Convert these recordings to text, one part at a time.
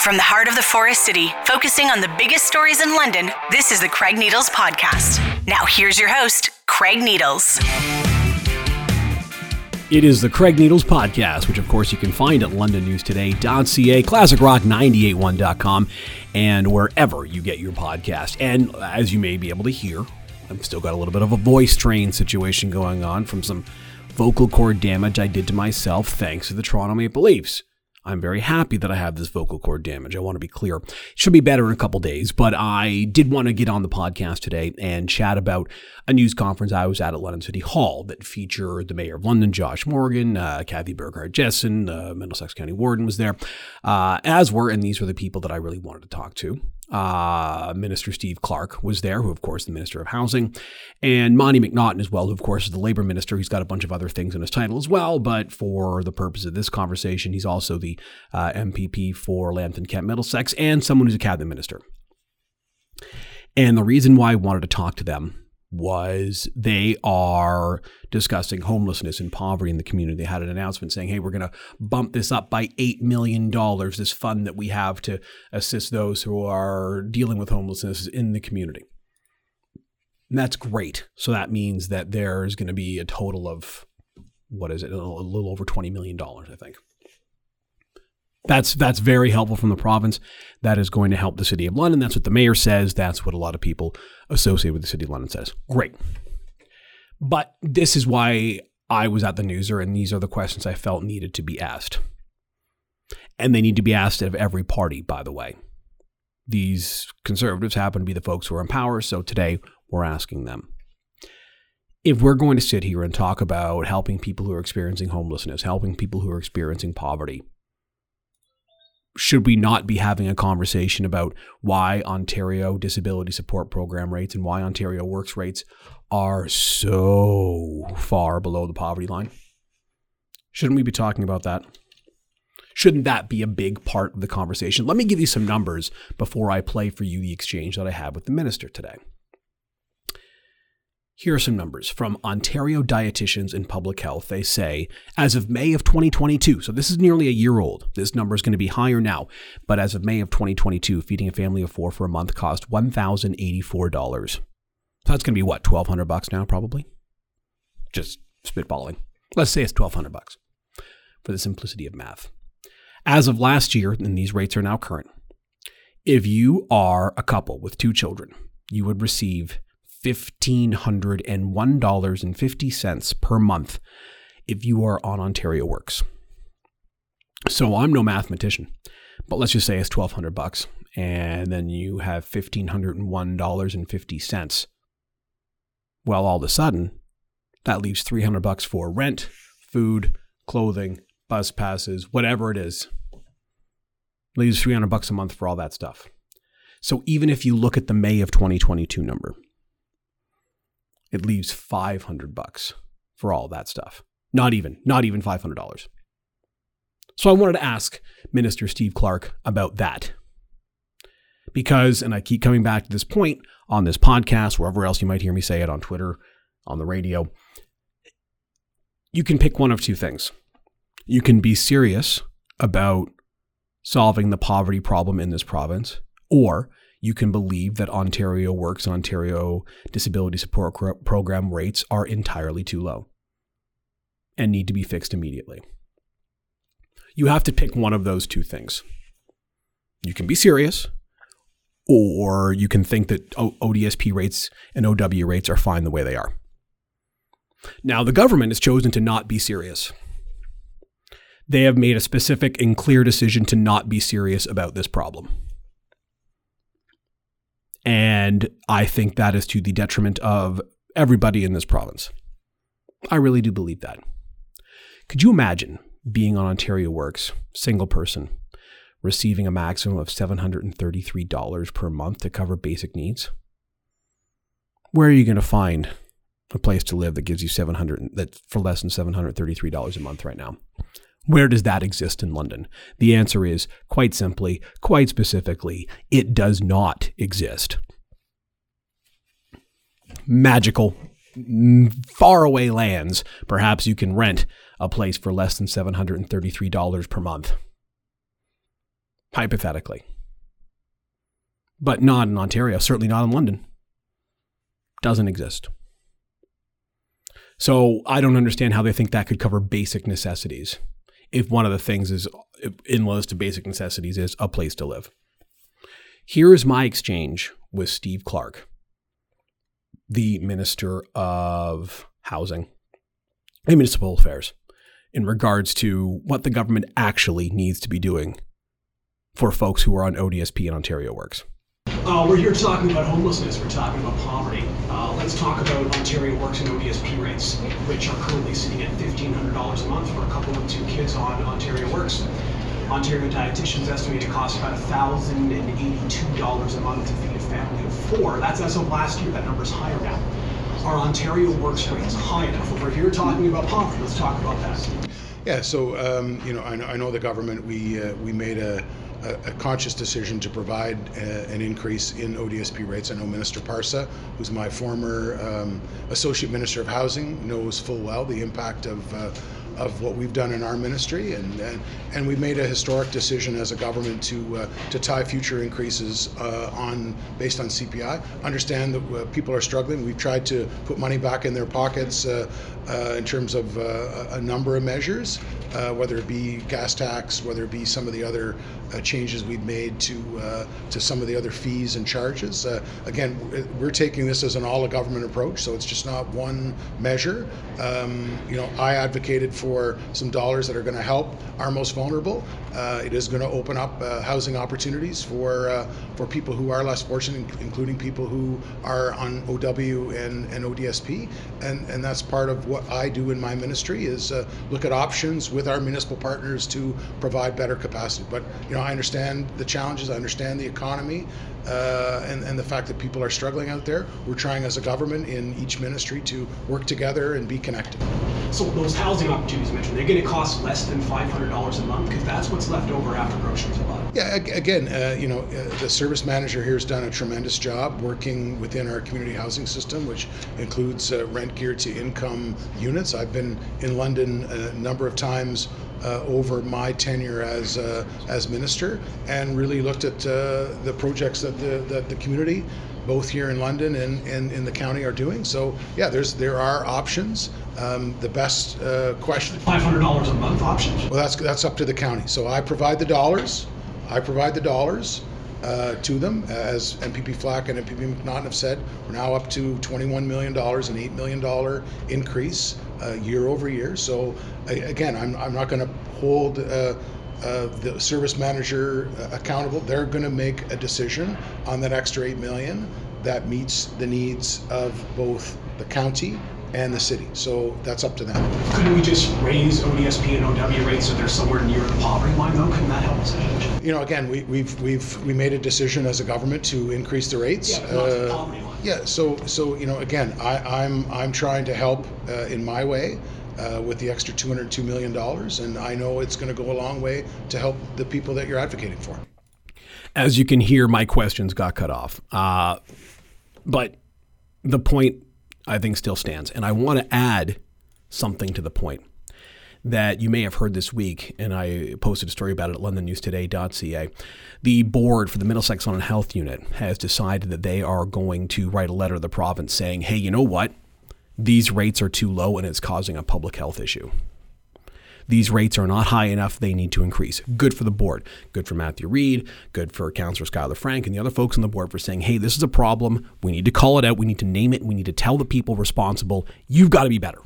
From the heart of the Forest City, focusing on the biggest stories in London, this is the Craig Needles Podcast. Now, here's your host, Craig Needles. It is the Craig Needles Podcast, which of course you can find at londonnewstoday.ca, classicrock981.com, and wherever you get your podcast. And as you may be able to hear, I've still got a little bit of a voice strain situation going on from some vocal cord damage I did to myself thanks to the Toronto Maple Leafs. I'm very happy that I have this vocal cord damage. I want to be clear. It should be better in a couple days, but I did want to get on the podcast today and chat about a news conference I was at at London City Hall that featured the Mayor of London, Josh Morgan, uh, Cathy Burghardt Jesson, the Middlesex County Warden was there, uh, as were, and these were the people that I really wanted to talk to. Uh, Minister Steve Clark was there, who, of course, is the Minister of Housing, and Monte McNaughton as well, who, of course, is the Labor Minister. He's got a bunch of other things in his title as well, but for the purpose of this conversation, he's also the uh, MPP for Lambton Kent Middlesex and someone who's a cabinet minister. And the reason why I wanted to talk to them was they are discussing homelessness and poverty in the community. They had an announcement saying, hey, we're going to bump this up by $8 million, this fund that we have to assist those who are dealing with homelessness in the community. And that's great. So that means that there's going to be a total of, what is it, a little over $20 million, I think. That's that's very helpful from the province. That is going to help the city of London. That's what the mayor says. That's what a lot of people associated with the city of London says. Great. But this is why I was at the newser, and these are the questions I felt needed to be asked. And they need to be asked of every party, by the way. These conservatives happen to be the folks who are in power, so today we're asking them. If we're going to sit here and talk about helping people who are experiencing homelessness, helping people who are experiencing poverty, should we not be having a conversation about why Ontario disability support program rates and why Ontario works rates are so far below the poverty line? Shouldn't we be talking about that? Shouldn't that be a big part of the conversation? Let me give you some numbers before I play for you the exchange that I had with the minister today. Here are some numbers from Ontario Dietitians in Public Health. They say, as of May of 2022, so this is nearly a year old, this number is going to be higher now, but as of May of 2022, feeding a family of four for a month cost $1,084. So that's going to be what, 1200 bucks now, probably? Just spitballing. Let's say it's 1200 bucks for the simplicity of math. As of last year, and these rates are now current, if you are a couple with two children, you would receive $1,501.50 per month if you are on Ontario Works. So I'm no mathematician, but let's just say it's 1200 bucks and then you have $1,501.50. Well, all of a sudden, that leaves 300 bucks for rent, food, clothing, bus passes, whatever it is. Leaves 300 bucks a month for all that stuff. So even if you look at the May of 2022 number, it leaves 500 bucks for all that stuff. Not even, not even $500. So I wanted to ask Minister Steve Clark about that. Because, and I keep coming back to this point on this podcast, wherever else you might hear me say it on Twitter, on the radio, you can pick one of two things. You can be serious about solving the poverty problem in this province, or you can believe that Ontario Works, Ontario Disability Support Program rates are entirely too low and need to be fixed immediately. You have to pick one of those two things. You can be serious, or you can think that ODSP rates and OW rates are fine the way they are. Now, the government has chosen to not be serious. They have made a specific and clear decision to not be serious about this problem. And I think that is to the detriment of everybody in this province. I really do believe that. Could you imagine being on Ontario Works, single person, receiving a maximum of $733 per month to cover basic needs? Where are you going to find a place to live that gives you 700 that for less than $733 a month right now? Where does that exist in London? The answer is quite simply, quite specifically, it does not exist. Magical, faraway lands, perhaps you can rent a place for less than $733 per month. hypothetically. But not in Ontario, certainly not in London. Doesn't exist. So I don't understand how they think that could cover basic necessities. If one of the things is in list of basic necessities is a place to live. Here is my exchange with Steve Clark, the Minister of Housing and Municipal Affairs, in regards to what the government actually needs to be doing for folks who are on ODSP and Ontario Works. Uh, we're here talking about homelessness. We're talking about poverty. Uh, let's talk about Ontario Works and ODSP rates, which are currently sitting at $1,500 a month for a couple with two kids on Ontario Works. Ontario dietitians estimate it costs about $1,082 a month to feed a family of four. That's as of last year. That number's higher now. Are Ontario Works rates high enough? If we're here talking about poverty, let's talk about that. Yeah, so um, you know, I know, I know, the government. We uh, we made a, a, a, conscious decision to provide uh, an increase in ODSP rates. I know Minister Parsa, who's my former um, associate minister of housing, knows full well the impact of uh, of what we've done in our ministry, and and, and we made a historic decision as a government to uh, to tie future increases uh, on based on CPI. Understand that uh, people are struggling. We've tried to put money back in their pockets uh, uh, in terms of uh, a number of measures, whether it be gas tax, whether it be some of the other changes we've made to to some of the other fees and charges. again, we're taking this as an all-of-government approach, so it's just not one measure. Um, you know, I advocated for for some dollars that are going to help our most vulnerable. Uh, it is going to open up uh, housing opportunities for uh, for people who are less fortunate, including people who are on OW and, and ODSP, and and that's part of what I do in my ministry is uh, look at options with our municipal partners to provide better capacity. But you know, I understand the challenges, I understand the economy, uh, and, and the fact that people are struggling out there. We're trying as a government in each ministry to work together and be connected. So those housing opportunities you mentioned, they're going to cost less than $500 a month because that's what's left over after groceries are bought. Yeah, again, uh, you know, uh, the service manager here has done a tremendous job working within our community housing system, which includes uh, rent geared to income units. I've been in London a number of times uh, over my tenure as uh, as minister, and really looked at uh, the projects that the that the community, both here in London and, and in the county, are doing. So yeah, there's there are options. Um, the best uh, question. Five hundred dollars a month options. Well, that's that's up to the county. So I provide the dollars. I provide the dollars. Uh, to them. As MPP Flack and MPP McNaughton have said, we're now up to $21 million, an $8 million increase uh, year over year. So, again, I'm, I'm not going to hold uh, uh, the service manager uh, accountable. They're going to make a decision on that extra 8 million that meets the needs of both the county and the city. So that's up to them. Couldn't we just raise ODSP and OW rates so they're somewhere near the poverty line though? Couldn't that help us? You know, again, we, we've we've we made a decision as a government to increase the rates. Yeah, not uh, the poverty line. Yeah. So so you know, again, I, I'm I'm trying to help uh, in my way. Uh, with the extra $202 million, and I know it's going to go a long way to help the people that you're advocating for. As you can hear, my questions got cut off. Uh, but the point I think still stands. And I want to add something to the point that you may have heard this week, and I posted a story about it at londonnewstoday.ca. The board for the Middlesex On Health Unit has decided that they are going to write a letter to the province saying, hey, you know what? These rates are too low and it's causing a public health issue. These rates are not high enough. They need to increase. Good for the board. Good for Matthew Reid. Good for Councillor Skylar Franke and the other folks on the board for saying, hey, this is a problem. We need to call it out. We need to name it. We need to tell the people responsible, you've got to be better.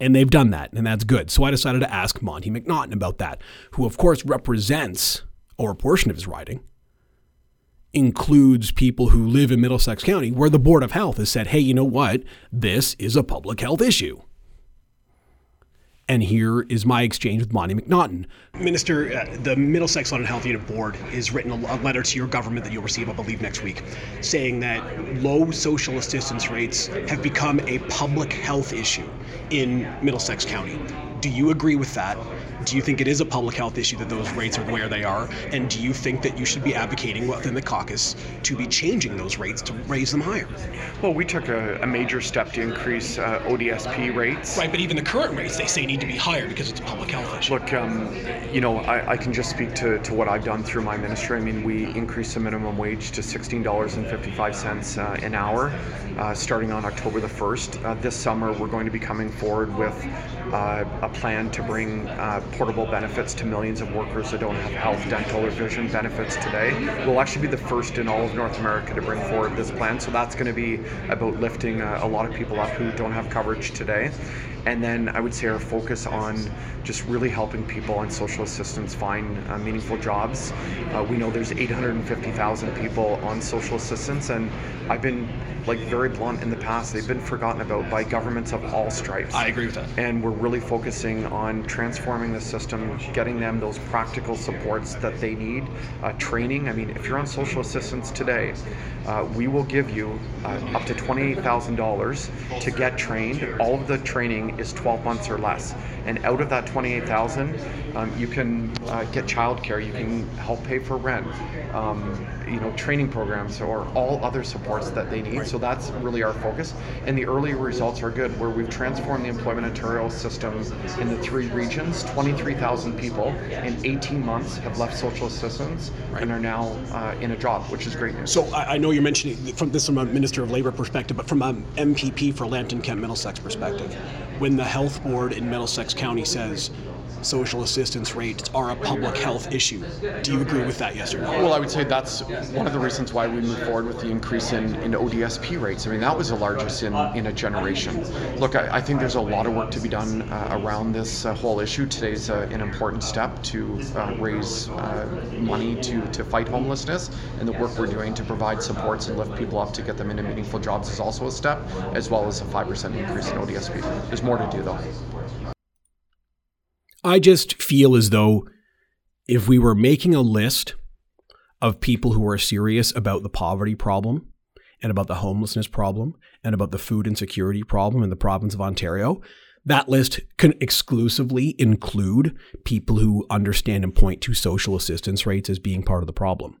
And they've done that, and that's good. So I decided to ask Monte McNaughton about that, who, of course, represents, or a portion of his riding, includes people who live in Middlesex County, where the Board of Health has said, hey, you know what? This is a public health issue. And here is my exchange with Monte McNaughton. Minister, uh, the Middlesex London Health Unit Board has written a, a, letter to your government that you'll receive, I believe, next week, saying that low social assistance rates have become a public health issue in Middlesex County. Do you agree with that? Do you think it is a public health issue that those rates are where they are? And do you think that you should be advocating within the caucus to be changing those rates to raise them higher? Well, we took a, a major step to increase uh, ODSP rates. Right, but even the current rates they say need to be higher because it's a public health issue. Look, um, you know, I, I, can just speak to, to what I've done through my ministry. I mean, we increased the minimum wage to $16.55 uh, an hour uh, starting on October the 1st. Uh, this summer, we're going to be coming forward with uh, a plan to bring uh, portable benefits to millions of workers that don't have health, dental, or vision benefits today. We'll actually be the first in all of North America to bring forward this plan. So that's going to be about lifting uh, a lot of people up who don't have coverage today. And then I would say our focus on just really helping people on social assistance find uh, meaningful jobs. Uh, we know there's 850,000 people on social assistance, and I've been like very blunt in the past. They've been forgotten about by governments of all stripes. I agree with that. And we're really focusing on transforming the system, getting them those practical supports that they need, uh, training. I mean, if you're on social assistance today, uh, we will give you uh, up to $28,000 to get trained. All of the training is 12 months or less. And out of that 28,000, um, you can uh, get childcare, you can help pay for rent, um, you know, training programs or all other supports that they need. So that's really our focus. And the early results are good, where we've transformed the employment Ontario system in the three regions. 23,000 people in 18 months have left social assistance right. and are now uh, in a job, which is great news. So I, I know you're mentioning from this from a Minister of Labor perspective, but from a MPP for Lambton Kent Middlesex perspective, when the health board in Middlesex County says social assistance rates are a public health issue. Do you agree with that, yes or no? Well, I would say that's one of the reasons why we moved forward with the increase in, in ODSP rates. I mean, that was the largest in, in a generation. Look, I, I think there's a lot of work to be done uh, around this uh, whole issue. Today's uh, an important step to uh, raise uh, money to, to fight homelessness, and the work we're doing to provide supports and lift people up to get them into meaningful jobs is also a step, as well as a 5% increase in ODSP. There's more to do, though. I just feel as though if we were making a list of people who are serious about the poverty problem and about the homelessness problem and about the food insecurity problem in the province of Ontario, that list can exclusively include people who understand and point to social assistance rates as being part of the problem.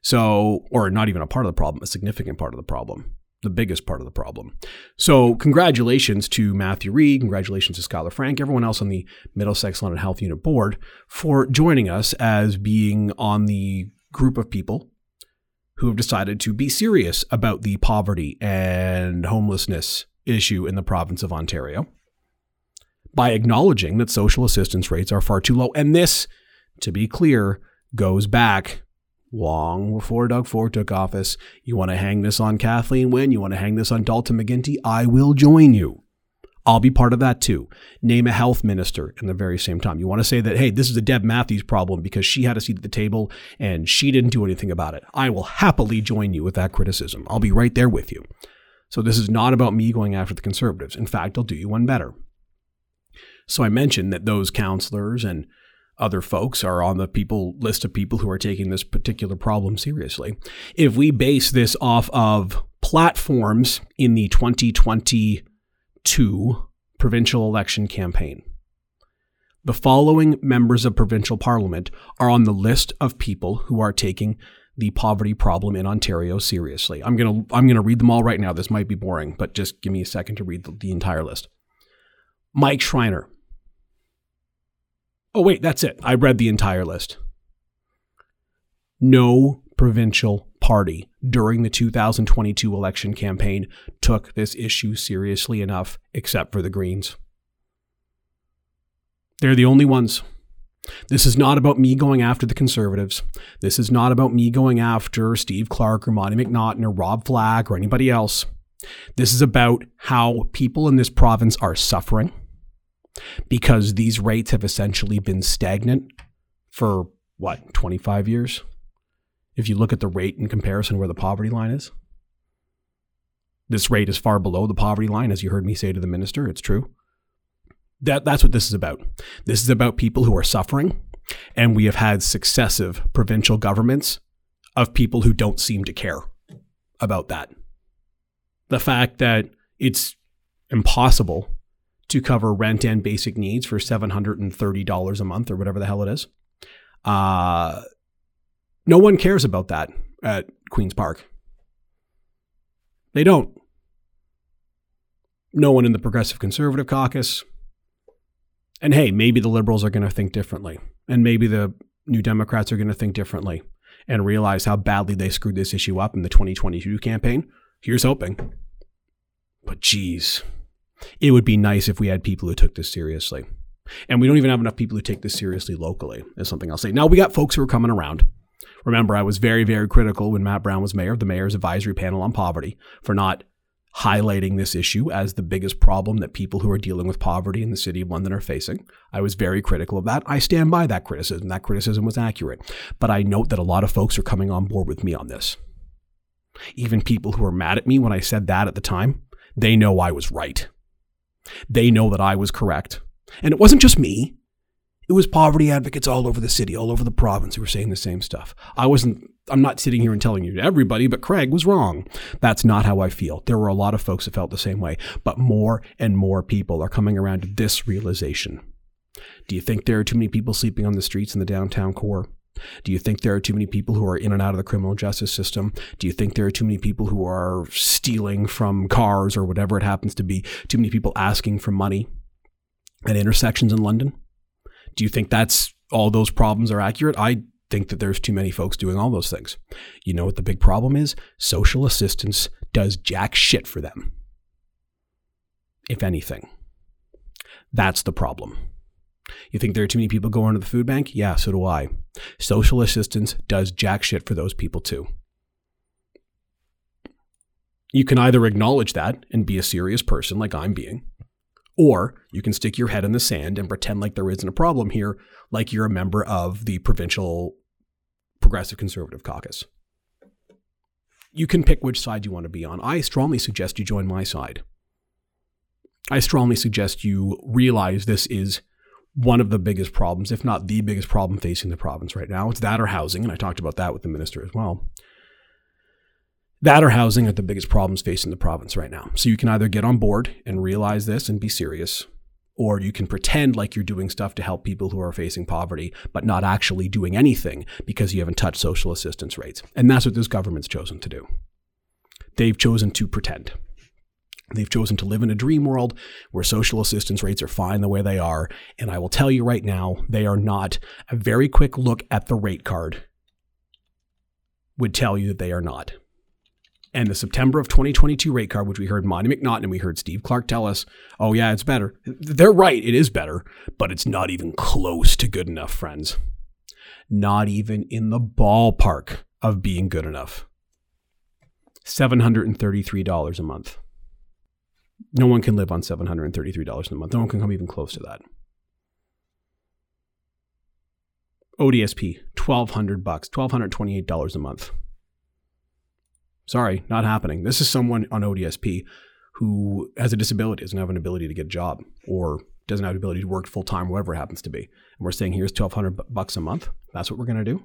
So, or not even a part of the problem, a significant part of the problem the biggest part of the problem. So, congratulations to Matthew Reid, congratulations to Skylar Franke, everyone else on the Middlesex London Health Unit Board for joining us as being on the group of people who have decided to be serious about the poverty and homelessness issue in the province of Ontario by acknowledging that social assistance rates are far too low. And this, to be clear, goes back long before Doug Ford took office. You want to hang this on Kathleen Wynne? You want to hang this on Dalton McGuinty? I will join you. I'll be part of that too. Name a health minister in the very same time. You want to say that, hey, this is a Deb Matthews problem because she had a seat at the table and she didn't do anything about it. I will happily join you with that criticism. I'll be right there with you. So this is not about me going after the conservatives. In fact, I'll do you one better. So I mentioned that those counselors and other folks are on the people list of people who are taking this particular problem seriously. If we base this off of platforms in the 2022 provincial election campaign, the following members of provincial parliament are on the list of people who are taking the poverty problem in Ontario seriously. I'm going to I'm going to read them all right now. This might be boring, but just give me a second to read the, the entire list. Mike Schreiner, Oh, wait, that's it. I read the entire list. No provincial party during the 2022 election campaign took this issue seriously enough, except for the Greens. They're the only ones. This is not about me going after the Conservatives. This is not about me going after Steve Clark or Monte McNaughton or Rob Flack or anybody else. This is about how people in this province are suffering because these rates have essentially been stagnant for what, 25 years? If you look at the rate in comparison where the poverty line is, this rate is far below the poverty line, as you heard me say to the minister. It's true. That, that's what this is about. This is about people who are suffering, and we have had successive provincial governments of people who don't seem to care about that. The fact that it's impossible to cover rent and basic needs for $730 a month or whatever the hell it is. Uh, no one cares about that at Queen's Park. They don't. No one in the Progressive Conservative Caucus. And hey, maybe the Liberals are going to think differently. And maybe the New Democrats are going to think differently and realize how badly they screwed this issue up in the 2022 campaign. Here's hoping. But geez, it would be nice if we had people who took this seriously. And we don't even have enough people who take this seriously locally, is something I'll say. Now, we got folks who are coming around. Remember, I was very, very critical when Matt Brown was mayor of the Mayor's Advisory Panel on Poverty for not highlighting this issue as the biggest problem that people who are dealing with poverty in the city of London are facing. I was very critical of that. I stand by that criticism. That criticism was accurate. But I note that a lot of folks are coming on board with me on this. Even people who were mad at me when I said that at the time, they know I was right. They know that I was correct. And it wasn't just me. It was poverty advocates all over the city, all over the province who were saying the same stuff. I wasn't, I'm not sitting here and telling you everybody, but Craig was wrong. That's not how I feel. There were a lot of folks that felt the same way, but more and more people are coming around to this realization. Do you think there are too many people sleeping on the streets in the downtown core? Do you think there are too many people who are in and out of the criminal justice system? Do you think there are too many people who are stealing from cars or whatever it happens to be? Too many people asking for money at intersections in London? Do you think that's all those problems are accurate? I think that there's too many folks doing all those things. You know what the big problem is? Social assistance does jack shit for them. If anything. That's the problem. You think there are too many people going to the food bank? Yeah, so do I. Social assistance does jack shit for those people too. You can either acknowledge that and be a serious person like I'm being, or you can stick your head in the sand and pretend like there isn't a problem here, like you're a member of the provincial Progressive Conservative Caucus. You can pick which side you want to be on. I strongly suggest you join my side. I strongly suggest you realize this is one of the biggest problems, if not the biggest problem facing the province right now. It's that or housing, and I talked about that with the minister as well. That or housing are the biggest problems facing the province right now. So you can either get on board and realize this and be serious, or you can pretend like you're doing stuff to help people who are facing poverty, but not actually doing anything because you haven't touched social assistance rates. And that's what this government's chosen to do. They've chosen to pretend. They've chosen to live in a dream world where social assistance rates are fine the way they are. And I will tell you right now, they are not. A very quick look at the rate card would tell you that they are not. And the September of 2022 rate card, which we heard Monte McNaughton and we heard Steve Clark tell us, oh, yeah, it's better. They're right, it is better, but it's not even close to good enough, friends. Not even in the ballpark of being good enough. $733 a month. No one can live on $733 a month. No one can come even close to that. ODSP, 1200 bucks, $1,228 a month. Sorry, not happening. This is someone on ODSP who has a disability, doesn't have an ability to get a job, or doesn't have the ability to work full time, whatever it happens to be. And we're saying here's 1200 bucks a month. That's what we're going to do.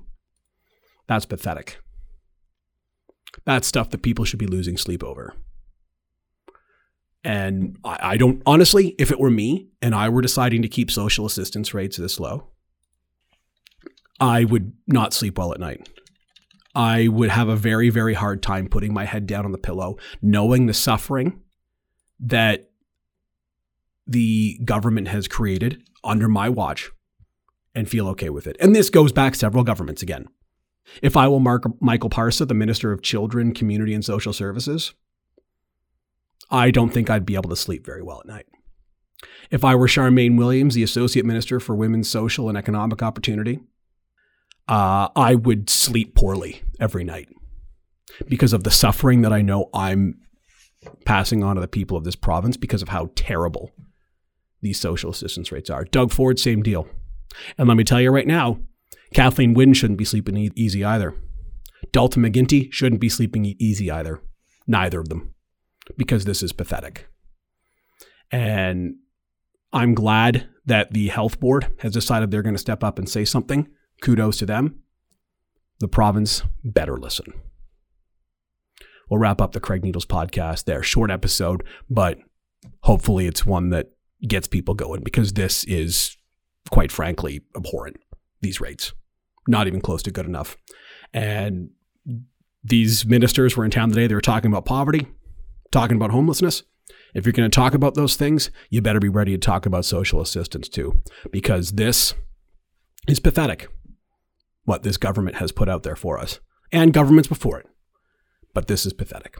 That's pathetic. That's stuff that people should be losing sleep over. And I, I don't, honestly, if it were me and I were deciding to keep social assistance rates this low, I would not sleep well at night. I would have a very, very hard time putting my head down on the pillow, knowing the suffering that the government has created under my watch and feel okay with it. And this goes back several governments again. If I will mark Michael Parsa, the Minister of Children, Community and Social Services, I don't think I'd be able to sleep very well at night. If I were Charmaine Williams, the Associate Minister for Women's Social and Economic Opportunity, uh, I would sleep poorly every night because of the suffering that I know I'm passing on to the people of this province because of how terrible these social assistance rates are. Doug Ford, same deal. And let me tell you right now, Kathleen Wynne shouldn't be sleeping easy either. Dalton McGuinty shouldn't be sleeping easy either. Neither of them because this is pathetic. And I'm glad that the health board has decided they're going to step up and say something. Kudos to them. The province better listen. We'll wrap up the Craig Needles podcast there. Short episode, but hopefully it's one that gets people going because this is, quite frankly, abhorrent. These rates, not even close to good enough. And these ministers were in town today. They were talking about poverty, talking about homelessness. If you're going to talk about those things, you better be ready to talk about social assistance too, because this is pathetic what this government has put out there for us and governments before it. But this is pathetic.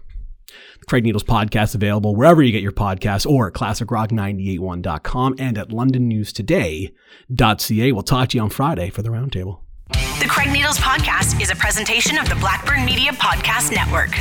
The Craig Needles podcast available wherever you get your podcasts or at classicrock981.com and at londonnewstoday.ca. We'll talk to you on Friday for the roundtable. The Craig Needles podcast is a presentation of the Blackburn Media Podcast Network.